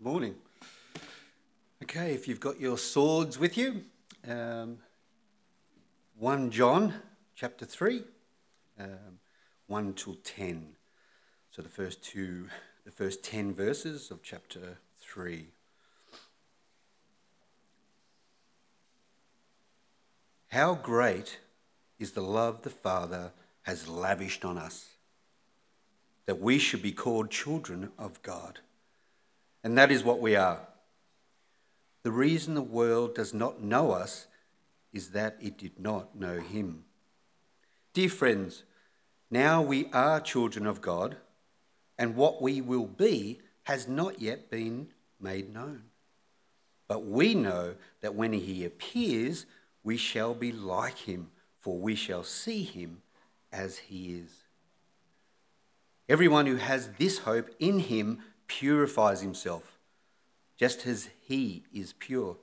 Morning. Okay, if you've got your swords with you, um, 1 John chapter 3, um, 1 till 10. So the first two, the first 10 verses of chapter 3. How great is the love the Father has lavished on us, that we should be called children of God. And that is what we are. The reason the world does not know us is that it did not know him. Dear friends, now we are children of God, and what we will be has not yet been made known. But we know that when he appears, we shall be like him, for we shall see him as he is. Everyone who has this hope in him purifies himself, just as he is pure.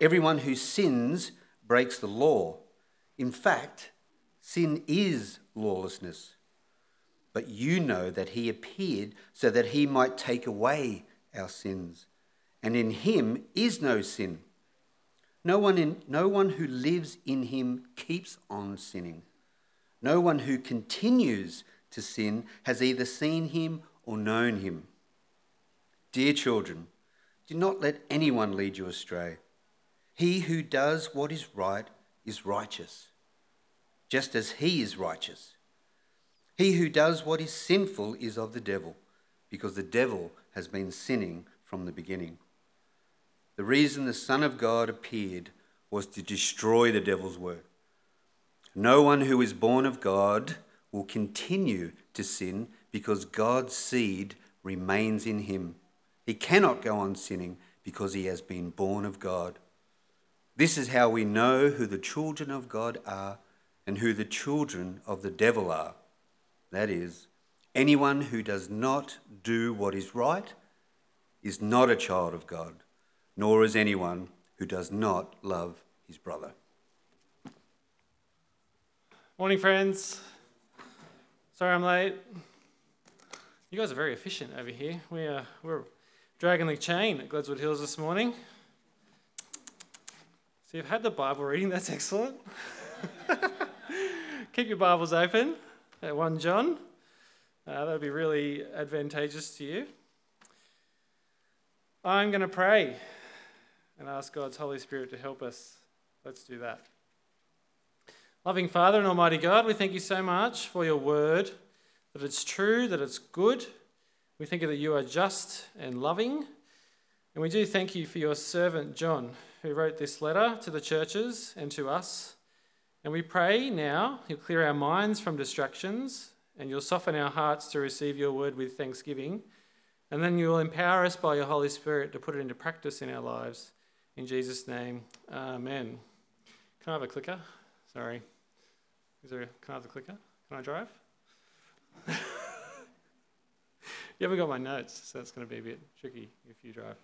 Everyone who sins breaks the law. In fact, sin is lawlessness. But you know that he appeared so that he might take away our sins, and in him is no sin. No one, in, no one who lives in him keeps on sinning. No one who continues to sin has either seen him or known him. Dear children, do not let anyone lead you astray. He who does what is right is righteous, just as he is righteous. He who does what is sinful is of the devil, because the devil has been sinning from the beginning. The reason the Son of God appeared was to destroy the devil's work. No one who is born of God will continue to sin because God's seed remains in him. He cannot go on sinning because he has been born of God. This is how we know who the children of God are and who the children of the devil are. That is, anyone who does not do what is right is not a child of God, nor is anyone who does not love his brother. Morning, friends. Sorry I'm late. You guys are very efficient over here. We are, we're dragging the chain at Gledswood Hills this morning. So you've had the Bible reading, that's excellent. Keep your Bibles open at 1 John. Uh, that would be really advantageous to you. I'm going to pray and ask God's Holy Spirit to help us. Let's do that. Loving Father and Almighty God, we thank you so much for your word, that it's true, that it's good, we thank you that you are just and loving. And we do thank you for your servant John, who wrote this letter to the churches and to us. And we pray now you'll clear our minds from distractions and you'll soften our hearts to receive your word with thanksgiving. And then you will empower us by your Holy Spirit to put it into practice in our lives. In Jesus' name, amen. Can I have a clicker? Sorry. Is there, can I have the clicker? Can I drive? You haven't got my notes, so that's going to be a bit tricky if you drive.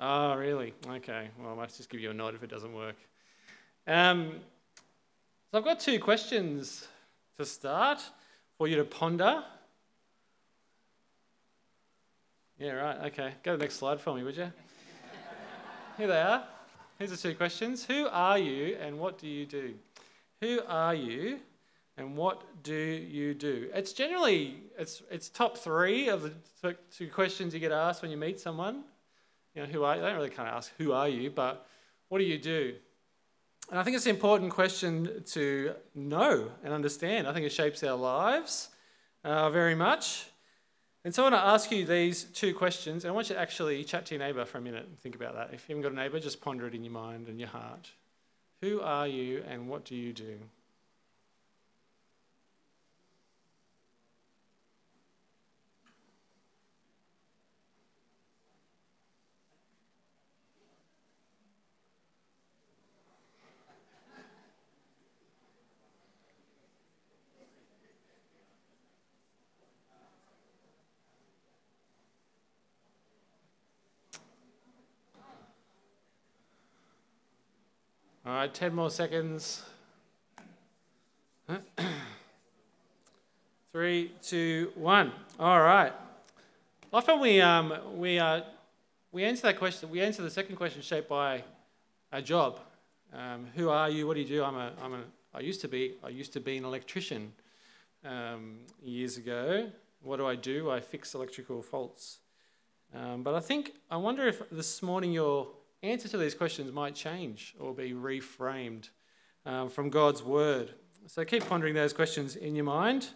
Oh, really? Okay. Well, I might just give you a nod if it doesn't work. Um, so I've got two questions to start for you to ponder. Yeah, right. Okay. Go to the next slide for me, would you? Here they are. Here's the two questions. Who are you and what do you do? Who are you and what do you do? It's generally it's it's top three of the two questions you get asked when you meet someone. You know, who are you? They don't really kind of ask who are you, but what do you do? And I think it's an important question to know and understand. I think it shapes our lives uh, very much. And so I want to ask you these two questions, and I want you to actually chat to your neighbour for a minute and think about that. If you haven't got a neighbour, just ponder it in your mind and your heart. Who are you and what do you do? All right, 10 more seconds. Three, two, one. All right. Often we um, we uh, we answer that question. We answer the second question shaped by a job. Um, who are you? What do you do? I'm a I'm a I used to be I used to be an electrician um, years ago. What do I do? I fix electrical faults. Um, but I think I wonder if this morning your answer to these questions might change or be reframed um, from God's word. So keep pondering those questions in your mind.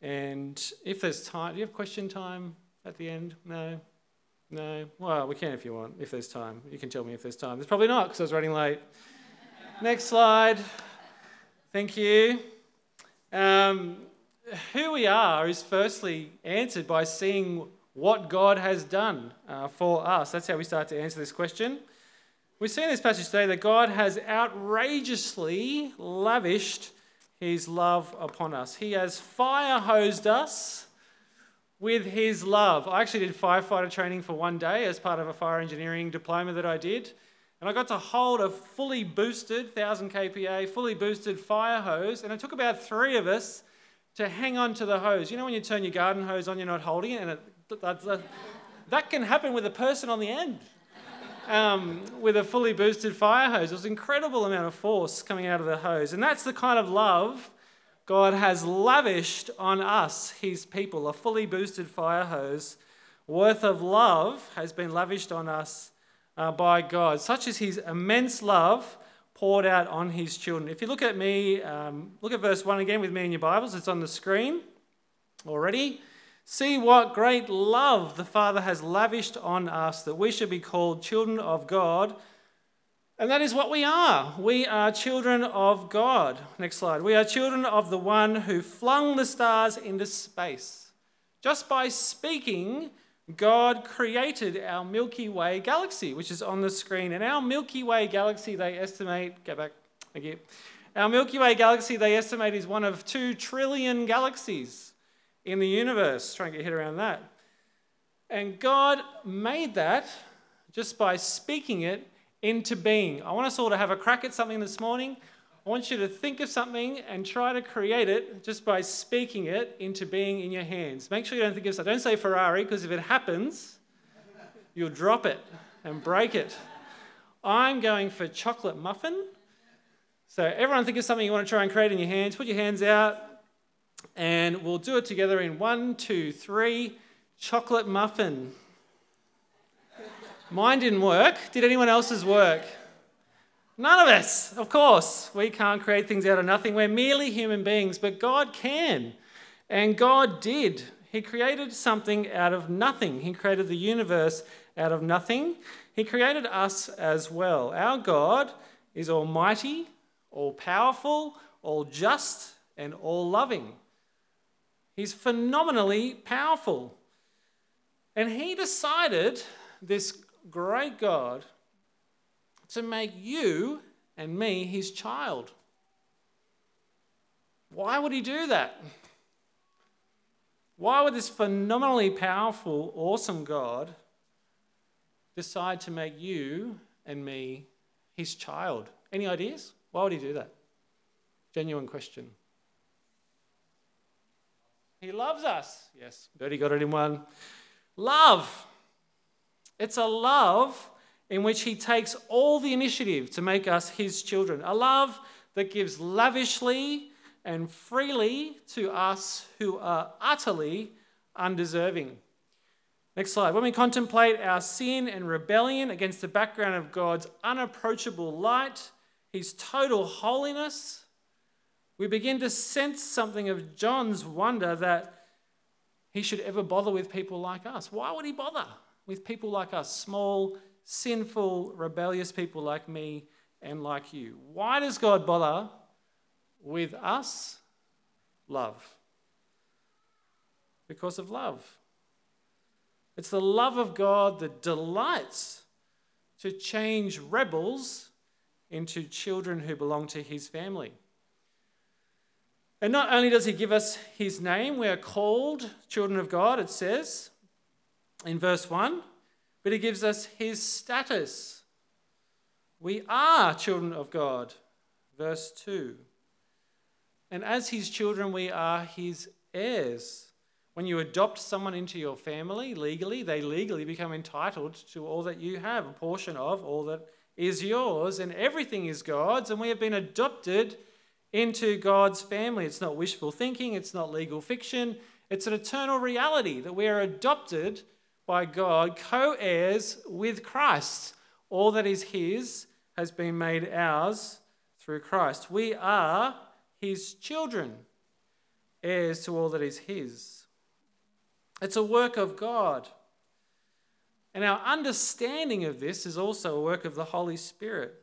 And if there's time, do you have question time at the end? No? No? Well, we can if you want, if there's time. You can tell me if there's time. There's probably not because I was running late. Next slide. Thank you. Um, who we are is firstly answered by seeing what God has done uh, for us. That's how we start to answer this question. We see in this passage today that God has outrageously lavished his love upon us. He has fire hosed us with his love. I actually did firefighter training for one day as part of a fire engineering diploma that I did. And I got to hold a fully boosted 1000 kPa, fully boosted fire hose. And it took about three of us to hang on to the hose. You know when you turn your garden hose on, you're not holding it, and it, that, that, that can happen with a person on the end um, with a fully boosted fire hose. There's an incredible amount of force coming out of the hose. And that's the kind of love God has lavished on us, his people. A fully boosted fire hose worth of love has been lavished on us uh, by God. Such is his immense love poured out on his children. If you look at me, um, look at verse 1 again with me in your Bibles, it's on the screen already. See what great love the Father has lavished on us that we should be called children of God. And that is what we are. We are children of God. Next slide. We are children of the one who flung the stars into space. Just by speaking, God created our Milky Way galaxy, which is on the screen. And our Milky Way galaxy, they estimate, go back, thank you. Our Milky Way galaxy, they estimate, is one of two trillion galaxies in the universe. Try and get your head around that. And God made that just by speaking it into being. I want us all to have a crack at something this morning. I want you to think of something and try to create it just by speaking it into being in your hands. Make sure you don't think of something. Don't say Ferrari, because if it happens, you'll drop it and break it. I'm going for chocolate muffin. So, everyone think of something you want to try and create in your hands. Put your hands out. And we'll do it together in one, two, three. Chocolate muffin. Mine didn't work. Did anyone else's work? None of us, of course. We can't create things out of nothing. We're merely human beings, but God can. And God did. He created something out of nothing. He created the universe out of nothing. He created us as well. Our God is almighty, all powerful, all just, and all loving. He's phenomenally powerful. And he decided, this great God, to make you and me his child. Why would he do that? Why would this phenomenally powerful, awesome God decide to make you and me his child? Any ideas? Why would he do that? Genuine question. He loves us. Yes, Bertie got it in one. Love. It's a love in which he takes all the initiative to make us his children. A love that gives lavishly and freely to us who are utterly undeserving. Next slide. When we contemplate our sin and rebellion against the background of God's unapproachable light, his total holiness, we begin to sense something of John's wonder that he should ever bother with people like us. Why would he bother with people like us, small, sinful, rebellious people like me and like you? Why does God bother with us? Love. Because of love. It's the love of God that delights to change rebels into children who belong to his family. And not only does he give us his name, we are called children of God, it says in verse 1, but he gives us his status. We are children of God, verse 2. And as his children, we are his heirs. When you adopt someone into your family legally, they legally become entitled to all that you have, a portion of all that is yours, and everything is God's, and we have been adopted into God's family. It's not wishful thinking, it's not legal fiction, it's an eternal reality that we are adopted by God, co heirs with Christ. All that is His has been made ours through Christ. We are His children, heirs to all that is His. It's a work of God. And our understanding of this is also a work of the Holy Spirit.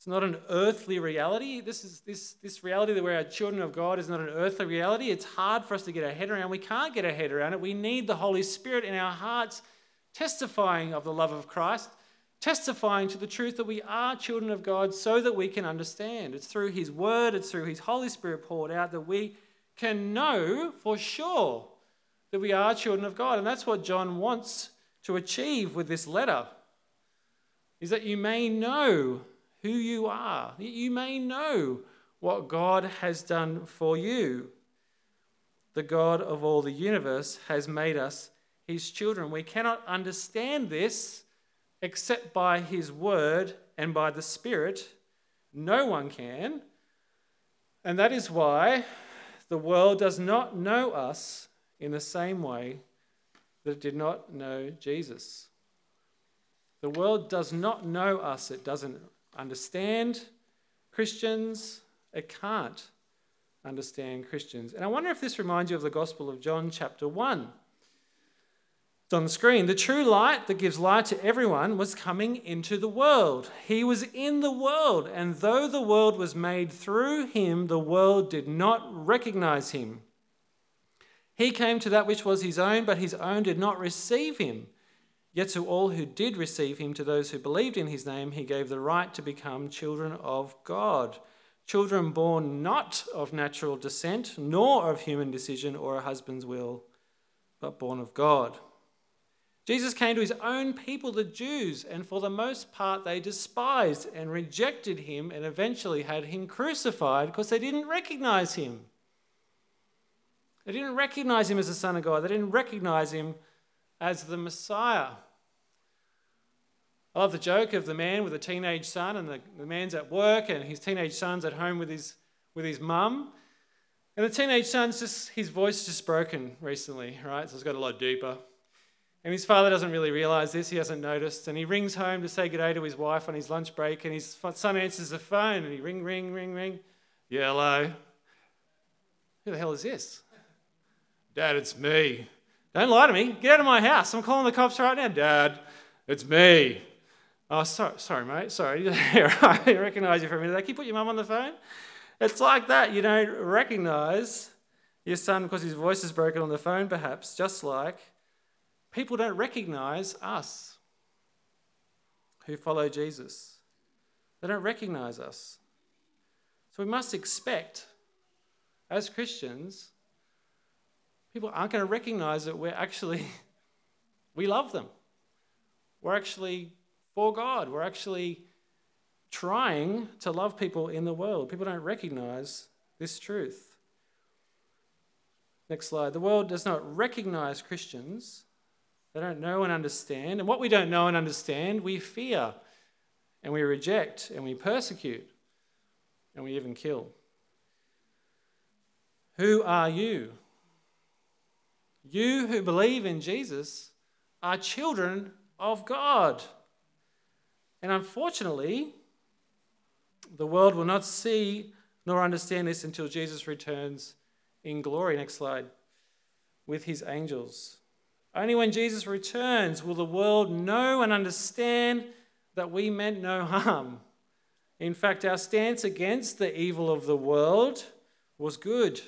It's not an earthly reality. This is this, this reality that we're our children of God is not an earthly reality. It's hard for us to get our head around. We can't get our head around it. We need the Holy Spirit in our hearts testifying of the love of Christ, testifying to the truth that we are children of God so that we can understand. It's through His Word, it's through His Holy Spirit poured out that we can know for sure that we are children of God. And that's what John wants to achieve with this letter. Is that you may know who you are, you may know what God has done for you. The God of all the universe has made us his children. We cannot understand this except by his word and by the Spirit. No one can. And that is why the world does not know us in the same way that it did not know Jesus. The world does not know us, it doesn't understand Christians, it can't understand Christians. And I wonder if this reminds you of the Gospel of John, chapter 1. It's on the screen. The true light that gives light to everyone was coming into the world. He was in the world, and though the world was made through him, the world did not recognize him. He came to that which was his own, but his own did not receive him. Yet to all who did receive him, to those who believed in his name, he gave the right to become children of God. Children born not of natural descent, nor of human decision or a husband's will, but born of God. Jesus came to his own people, the Jews, and for the most part they despised and rejected him and eventually had him crucified because they didn't recognize him. They didn't recognize him as the Son of God, they didn't recognize him as the Messiah. I love the joke of the man with a teenage son, and the, the man's at work, and his teenage son's at home with his, with his mum. And the teenage son's just, his voice just broken recently, right? So it's got a lot deeper. And his father doesn't really realize this, he hasn't noticed. And he rings home to say good day to his wife on his lunch break, and his son answers the phone, and he ring, ring, ring, ring. Yeah, hello. Who the hell is this? Dad, it's me. Don't lie to me. Get out of my house. I'm calling the cops right now. Dad, it's me. Oh, sorry, sorry, mate. Sorry. I recognize you for a minute. Can you put your mum on the phone? It's like that. You don't recognize your son because his voice is broken on the phone, perhaps, just like people don't recognize us who follow Jesus. They don't recognize us. So we must expect, as Christians, people aren't going to recognize that we're actually, we love them. We're actually for God. We're actually trying to love people in the world. People don't recognize this truth. Next slide. The world does not recognize Christians. They don't know and understand. And what we don't know and understand, we fear and we reject and we persecute and we even kill. Who are you? You who believe in Jesus are children of God. And unfortunately, the world will not see nor understand this until Jesus returns in glory. Next slide. With his angels. Only when Jesus returns will the world know and understand that we meant no harm. In fact, our stance against the evil of the world was good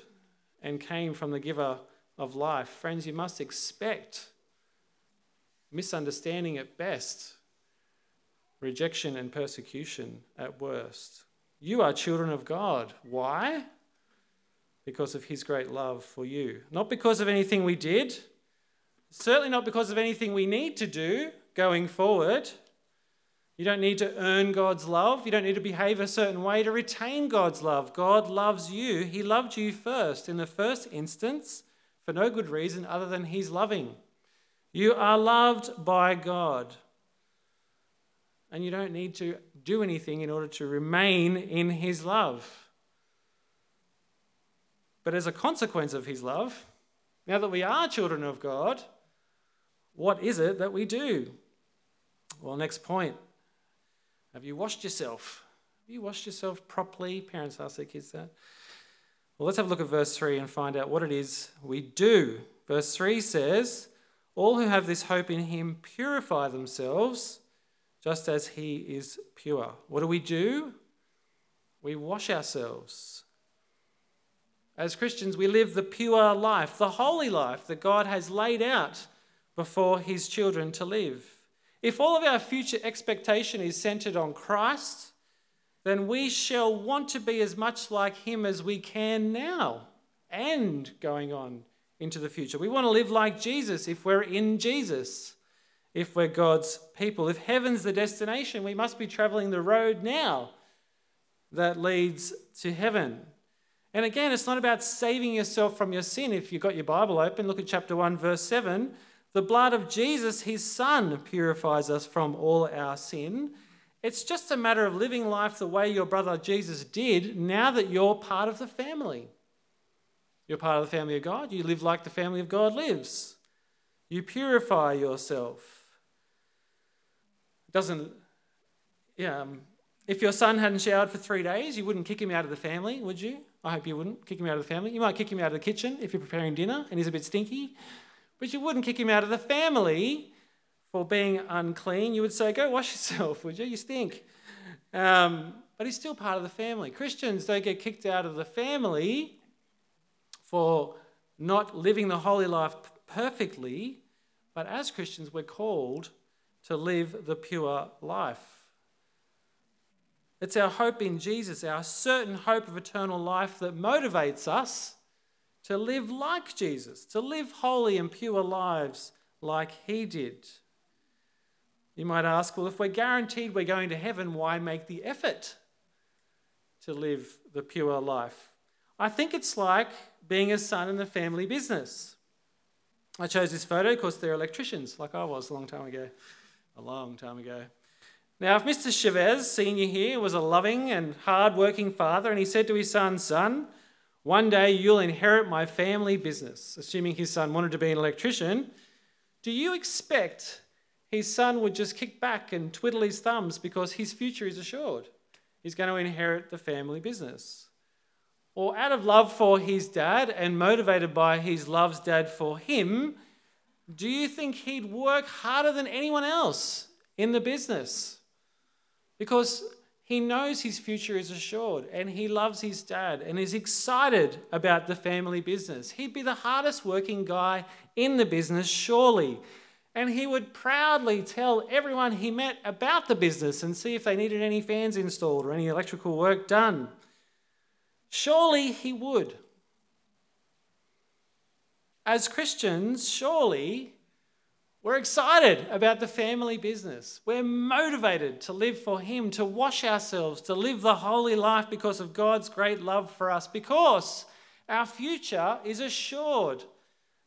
and came from the giver of life. Friends, you must expect misunderstanding at best, rejection and persecution at worst. You are children of God. Why? Because of his great love for you. Not because of anything we did, certainly not because of anything we need to do going forward. You don't need to earn God's love. You don't need to behave a certain way to retain God's love. God loves you. He loved you first, in the first instance, for no good reason other than He's loving. You are loved by God. And you don't need to do anything in order to remain in His love. But as a consequence of His love, now that we are children of God, what is it that we do? Well, next point. Have you washed yourself? Have you washed yourself properly? Parents ask their kids that. Well, let's have a look at verse 3 and find out what it is we do. Verse 3 says, All who have this hope in him purify themselves just as he is pure. What do we do? We wash ourselves. As Christians, we live the pure life, the holy life that God has laid out before his children to live. If all of our future expectation is centered on Christ, then we shall want to be as much like him as we can now and going on into the future. We want to live like Jesus if we're in Jesus, if we're God's people. If heaven's the destination, we must be traveling the road now that leads to heaven. And again, it's not about saving yourself from your sin. If you've got your Bible open, look at chapter 1, verse 7. The blood of Jesus, his son, purifies us from all our sin. It's just a matter of living life the way your brother Jesus did now that you're part of the family. You're part of the family of God. You live like the family of God lives. You purify yourself. It doesn't, yeah, um, if your son hadn't showered for three days, you wouldn't kick him out of the family, would you? I hope you wouldn't kick him out of the family. You might kick him out of the kitchen if you're preparing dinner and he's a bit stinky, but you wouldn't kick him out of the family for being unclean. You would say, Go wash yourself, would you? You stink. Um, but he's still part of the family. Christians don't get kicked out of the family for not living the holy life perfectly, but as Christians, we're called to live the pure life. It's our hope in Jesus, our certain hope of eternal life that motivates us to live like Jesus, to live holy and pure lives like he did. You might ask, well, if we're guaranteed we're going to heaven, why make the effort to live the pure life? I think it's like being a son in the family business. I chose this photo because they're electricians, like I was a long time ago. A long time ago. Now, if Mr. Chavez, senior here, was a loving and hard-working father, and he said to his son, Son, one day you'll inherit my family business, assuming his son wanted to be an electrician, do you expect his son would just kick back and twiddle his thumbs because his future is assured? He's going to inherit the family business. Or out of love for his dad and motivated by his love's dad for him, do you think he'd work harder than anyone else in the business? because he knows his future is assured and he loves his dad and is excited about the family business. He'd be the hardest working guy in the business, surely. And he would proudly tell everyone he met about the business and see if they needed any fans installed or any electrical work done. Surely he would. As Christians, surely we're excited about the family business. We're motivated to live for Him, to wash ourselves, to live the holy life because of God's great love for us, because our future is assured.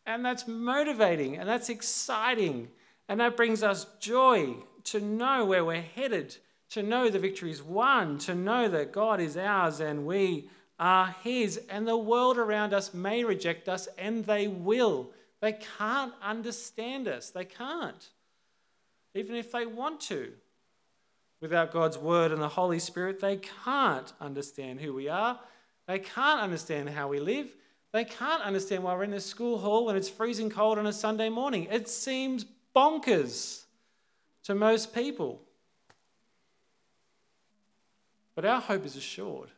And that's motivating and that's exciting. And that brings us joy to know where we're headed, to know the victory is won, to know that God is ours and we are His. And the world around us may reject us, and they will. They can't understand us. They can't. Even if they want to. Without God's word and the Holy Spirit, they can't understand who we are. They can't understand how we live. They can't understand why we're in this school hall when it's freezing cold on a Sunday morning. It seems bonkers to most people. But our hope is assured.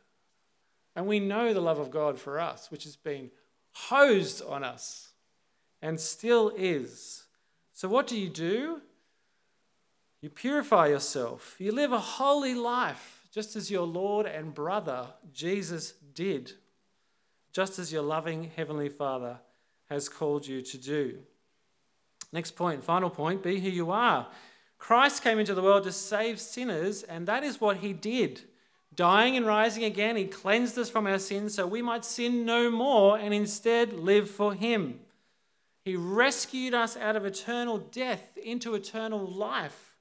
And we know the love of God for us, which has been hosed on us and still is. So, what do you do? You purify yourself. You live a holy life, just as your Lord and brother Jesus did, just as your loving Heavenly Father has called you to do. Next point, final point be who you are. Christ came into the world to save sinners, and that is what he did. Dying and rising again, he cleansed us from our sins so we might sin no more and instead live for him. He rescued us out of eternal death into eternal life.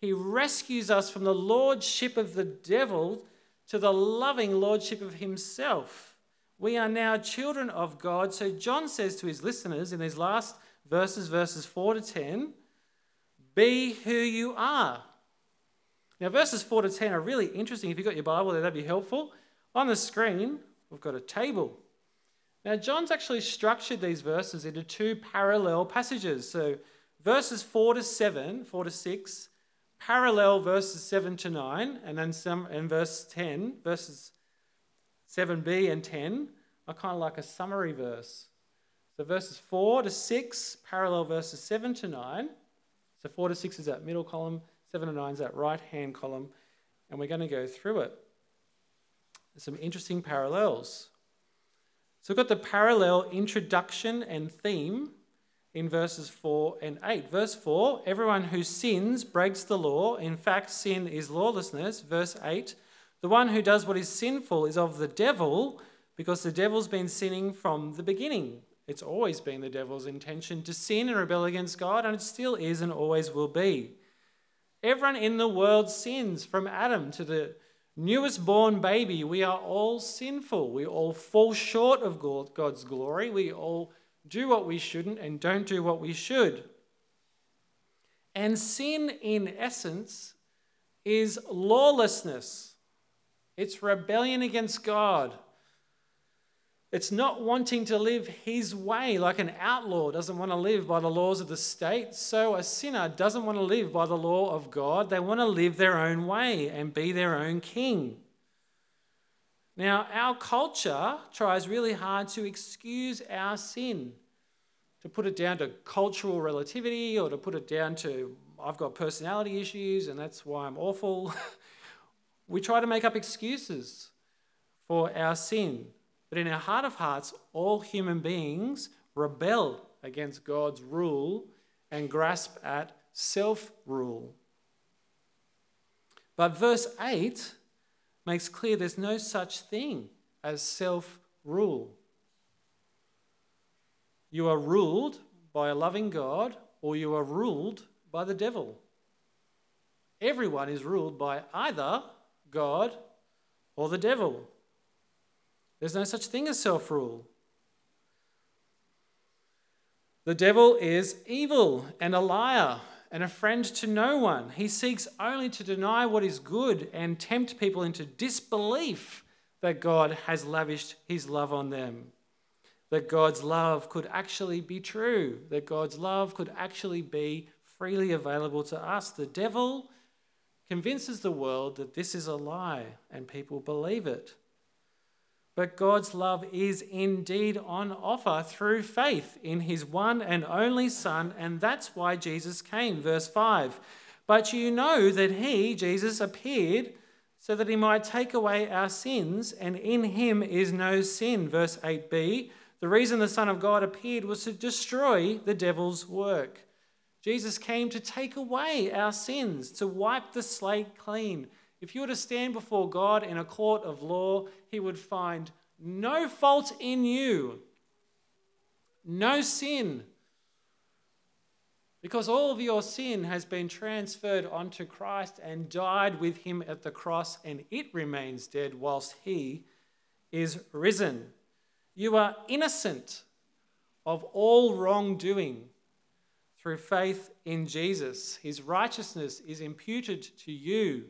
He rescues us from the lordship of the devil to the loving lordship of himself. We are now children of God. So John says to his listeners in these last verses, verses 4 to 10, be who you are. Now, verses 4 to 10 are really interesting. If you've got your Bible there, that'd be helpful. On the screen, we've got a table. Now, John's actually structured these verses into two parallel passages. So, verses 4 to 7, 4 to 6, parallel verses 7 to 9, and then some in verse 10, verses 7b and 10 are kind of like a summary verse. So, verses 4 to 6, parallel verses 7 to 9. So 4 to 6 is that middle column, 7 to 9 is that right hand column, and we're going to go through it. There's some interesting parallels. So we've got the parallel introduction and theme in verses 4 and 8. Verse 4 everyone who sins breaks the law. In fact, sin is lawlessness. Verse 8 the one who does what is sinful is of the devil because the devil's been sinning from the beginning. It's always been the devil's intention to sin and rebel against God, and it still is and always will be. Everyone in the world sins, from Adam to the newest born baby. We are all sinful. We all fall short of God's glory. We all do what we shouldn't and don't do what we should. And sin, in essence, is lawlessness, it's rebellion against God. It's not wanting to live his way, like an outlaw doesn't want to live by the laws of the state. So a sinner doesn't want to live by the law of God. They want to live their own way and be their own king. Now, our culture tries really hard to excuse our sin, to put it down to cultural relativity or to put it down to, I've got personality issues and that's why I'm awful. we try to make up excuses for our sin. But in our heart of hearts, all human beings rebel against God's rule and grasp at self rule. But verse 8 makes clear there's no such thing as self rule. You are ruled by a loving God or you are ruled by the devil. Everyone is ruled by either God or the devil. There's no such thing as self rule. The devil is evil and a liar and a friend to no one. He seeks only to deny what is good and tempt people into disbelief that God has lavished his love on them. That God's love could actually be true, that God's love could actually be freely available to us. The devil convinces the world that this is a lie and people believe it. But God's love is indeed on offer through faith in his one and only Son, and that's why Jesus came. Verse 5 But you know that he, Jesus, appeared so that he might take away our sins, and in him is no sin. Verse 8b The reason the Son of God appeared was to destroy the devil's work. Jesus came to take away our sins, to wipe the slate clean if you were to stand before God in a court of law, he would find no fault in you, no sin. Because all of your sin has been transferred onto Christ and died with him at the cross, and it remains dead whilst he is risen. You are innocent of all wrongdoing through faith in Jesus. His righteousness is imputed to you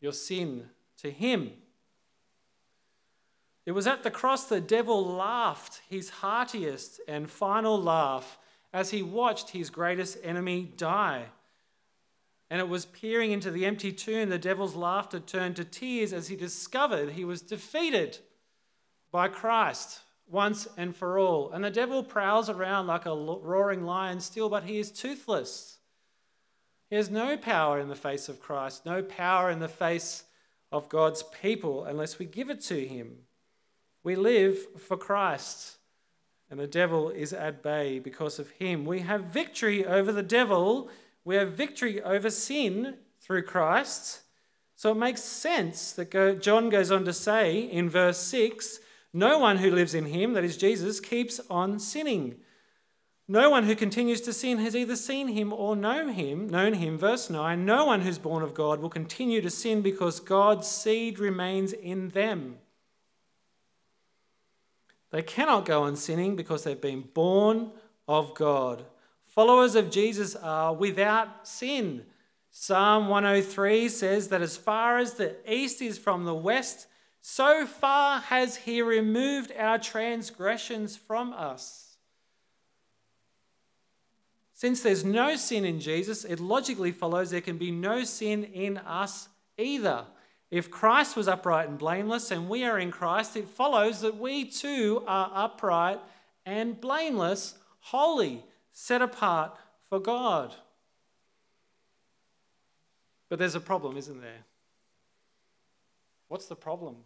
your sin to him. It was at the cross the devil laughed his heartiest and final laugh as he watched his greatest enemy die. And it was peering into the empty tomb, the devil's laughter turned to tears as he discovered he was defeated by Christ once and for all. And the devil prowls around like a roaring lion still, but he is toothless. He has no power in the face of Christ, no power in the face of God's people unless we give it to him. We live for Christ, and the devil is at bay because of him. We have victory over the devil We have victory over sin through Christ. So it makes sense that John goes on to say in verse 6 no one who lives in him, that is Jesus, keeps on sinning. No one who continues to sin has either seen him or known him, known him. Verse 9, no one who's born of God will continue to sin because God's seed remains in them. They cannot go on sinning because they've been born of God. Followers of Jesus are without sin. Psalm 103 says that as far as the east is from the west, so far has he removed our transgressions from us. Since there's no sin in Jesus, it logically follows there can be no sin in us either. If Christ was upright and blameless and we are in Christ, it follows that we too are upright and blameless, holy, set apart for God. But there's a problem, isn't there? What's the problem?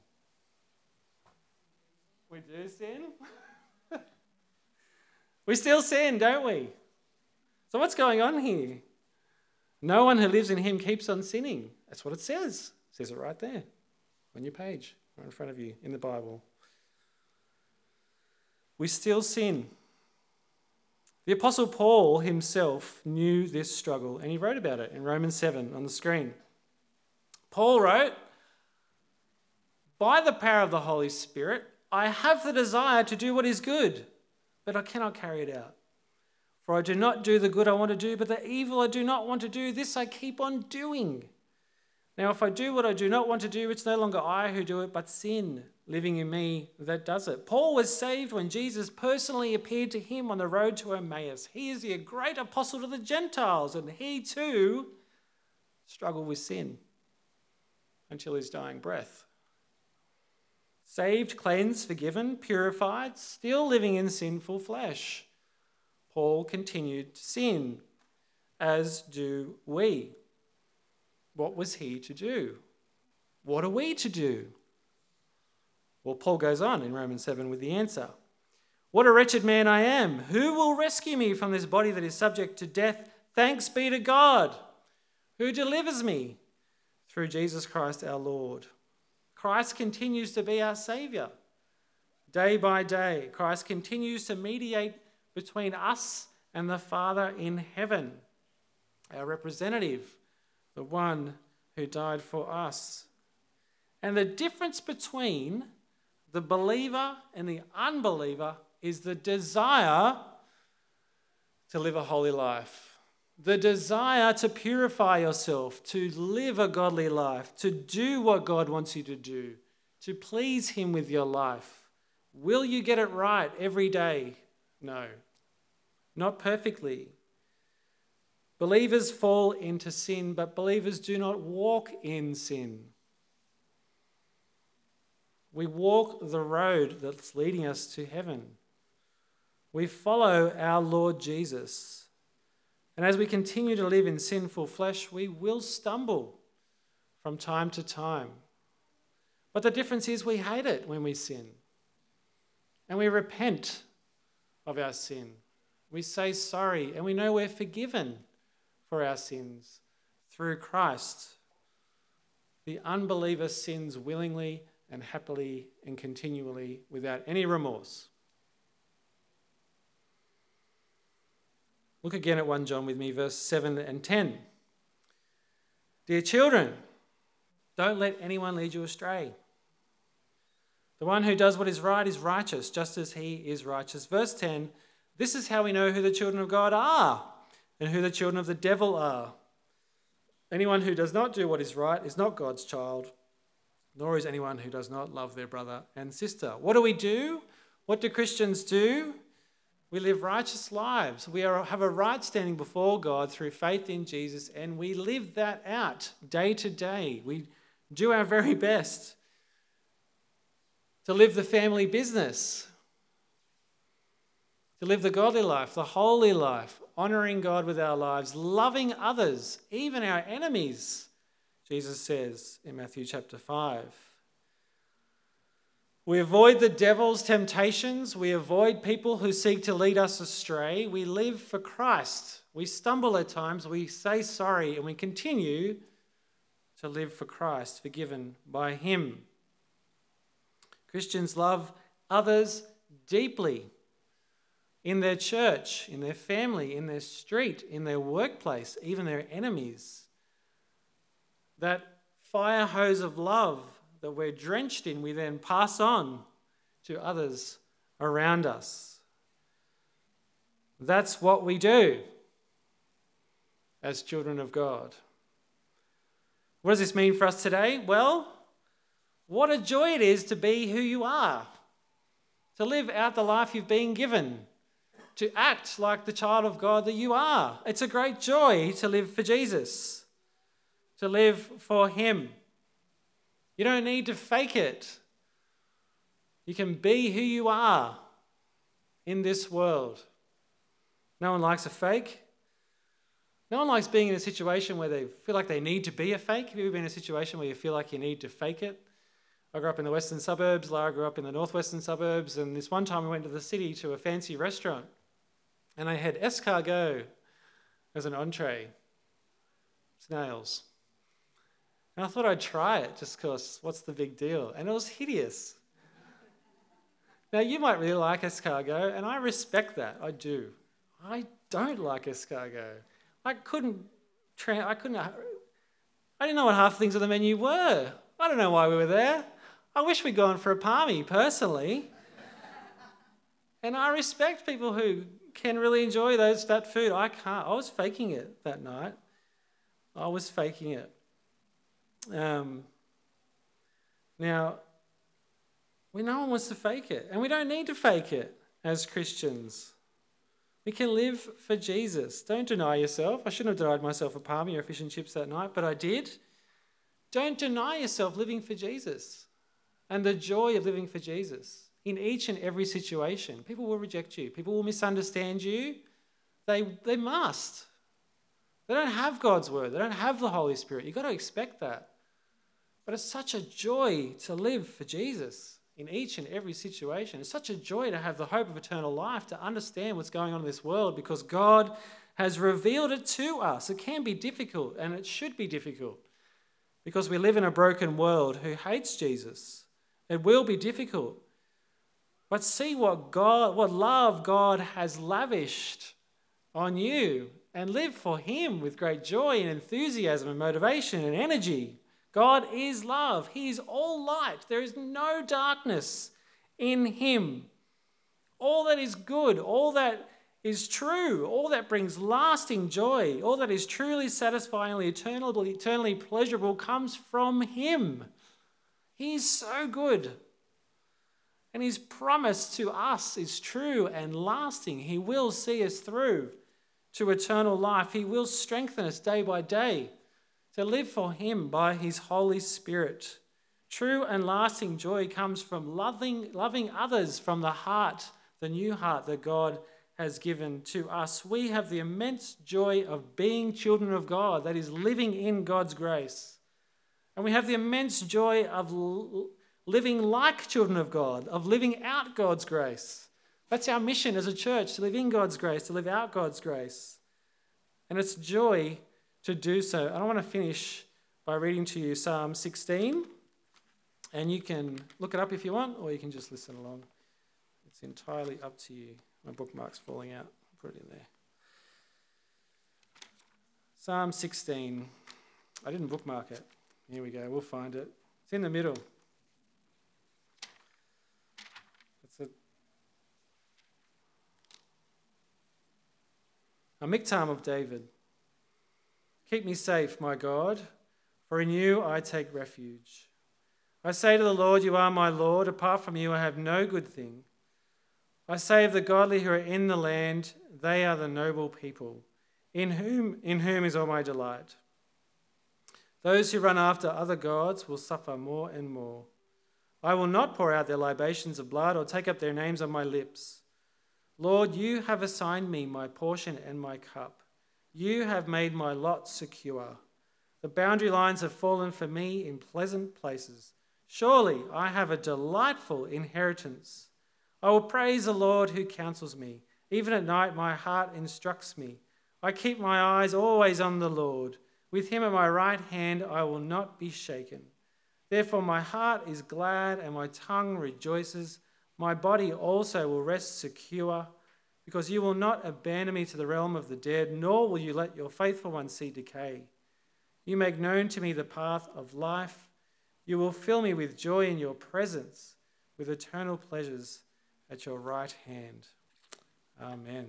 We do sin. we still sin, don't we? So, what's going on here? No one who lives in him keeps on sinning. That's what it says. It says it right there on your page, right in front of you in the Bible. We still sin. The Apostle Paul himself knew this struggle and he wrote about it in Romans 7 on the screen. Paul wrote, By the power of the Holy Spirit, I have the desire to do what is good, but I cannot carry it out. For I do not do the good I want to do, but the evil I do not want to do, this I keep on doing. Now, if I do what I do not want to do, it's no longer I who do it, but sin living in me that does it. Paul was saved when Jesus personally appeared to him on the road to Emmaus. He is the great apostle to the Gentiles, and he too struggled with sin until his dying breath. Saved, cleansed, forgiven, purified, still living in sinful flesh. Paul continued to sin, as do we. What was he to do? What are we to do? Well, Paul goes on in Romans 7 with the answer What a wretched man I am! Who will rescue me from this body that is subject to death? Thanks be to God, who delivers me through Jesus Christ our Lord. Christ continues to be our Savior. Day by day, Christ continues to mediate between us and the Father in heaven, our representative, the one who died for us. And the difference between the believer and the unbeliever is the desire to live a holy life the desire to purify yourself, to live a godly life, to do what God wants you to do, to please Him with your life. Will you get it right every day? No, not perfectly. Believers fall into sin, but believers do not walk in sin. We walk the road that's leading us to heaven. We follow our Lord Jesus. And as we continue to live in sinful flesh, we will stumble from time to time. But the difference is we hate it when we sin. And we repent of our sin. We say sorry, and we know we're forgiven for our sins through Christ. The unbeliever sins willingly and happily and continually without any remorse. Look again at 1 John with me, verse 7 and 10. Dear children, don't let anyone lead you astray. The one who does what is right is righteous, just as he is righteous. Verse 10 This is how we know who the children of God are and who the children of the devil are. Anyone who does not do what is right is not God's child, nor is anyone who does not love their brother and sister. What do we do? What do Christians do? We live righteous lives. We are, have a right standing before God through faith in Jesus, and we live that out day to day. We do our very best to live the family business, to live the godly life, the holy life, honoring God with our lives, loving others, even our enemies, Jesus says in Matthew chapter 5. We avoid the devil's temptations. We avoid people who seek to lead us astray. We live for Christ. We stumble at times. We say sorry and we continue to live for Christ, forgiven by Him. Christians love others deeply in their church, in their family, in their street, in their workplace, even their enemies. That fire hose of love that we're drenched in, we then pass on to others around us. That's what we do as children of God. What does this mean for us today? Well, what a joy it is to be who you are, to live out the life you've been given to act like the child of God that you are. It's a great joy to live for Jesus, to live for Him. You don't need to fake it. You can be who you are in this world. No one likes a fake. No one likes being in a situation where they feel like they need to be a fake. Have you ever been in a situation where you feel like you need to fake it? I grew up in the western suburbs, Lara grew up in the northwestern suburbs, and this one time we went to the city to a fancy restaurant and I had escargot as an entree, snails. And I thought I'd try it just because what's the big deal? And it was hideous. now, you might really like escargot, and I respect that. I do. I don't like escargot. I couldn't, tra- I couldn't, I didn't know what half the things on the menu were. I don't know why we were there. I wish we'd gone for a palmy, personally. and I respect people who can really enjoy those that food. I can't. I was faking it that night. I was faking it. Um, now, we no one wants to fake it, and we don't need to fake it as Christians. We can live for Jesus. Don't deny yourself. I shouldn't have denied myself a palmy or fish and chips that night, but I did. Don't deny yourself living for Jesus and the joy of living for Jesus in each and every situation. People will reject you, people will misunderstand you. They, they must. They don't have God's word, they don't have the Holy Spirit. You've got to expect that. But it's such a joy to live for Jesus in each and every situation. It's such a joy to have the hope of eternal life, to understand what's going on in this world because God has revealed it to us. It can be difficult and it should be difficult because we live in a broken world who hates Jesus. It will be difficult. But see what God, what love God has lavished on you and live for Him with great joy and enthusiasm and motivation and energy. God is love. He is all light. There is no darkness in Him. All that is good, all that is true, all that brings lasting joy, all that is truly satisfyingly, eternally, eternally pleasurable comes from Him. He is so good. And his promise to us is true and lasting. He will see us through to eternal life. He will strengthen us day by day to live for him by his Holy Spirit. True and lasting joy comes from loving, loving others from the heart, the new heart that God has given to us. We have the immense joy of being children of God, that is, living in God's grace. And we have the immense joy of living like children of God, of living out God's grace. That's our mission as a church to live in God's grace, to live out God's grace. And it's joy to do so. And I want to finish by reading to you Psalm 16. And you can look it up if you want, or you can just listen along. It's entirely up to you. My bookmark's falling out. Put it in there. Psalm 16. I didn't bookmark it. Here we go. We'll find it. It's in the middle. A miktam of David. Keep me safe, my God, for in you I take refuge. I say to the Lord, You are my Lord. Apart from you, I have no good thing. I say of the godly who are in the land, they are the noble people, in whom, in whom is all my delight. Those who run after other gods will suffer more and more. I will not pour out their libations of blood or take up their names on my lips. Lord, you have assigned me my portion and my cup. You have made my lot secure. The boundary lines have fallen for me in pleasant places. Surely I have a delightful inheritance. I will praise the Lord who counsels me. Even at night, my heart instructs me. I keep my eyes always on the Lord. With him at my right hand, I will not be shaken. Therefore, my heart is glad and my tongue rejoices. My body also will rest secure, because you will not abandon me to the realm of the dead, nor will you let your faithful one see decay. You make known to me the path of life. You will fill me with joy in your presence, with eternal pleasures at your right hand. Amen.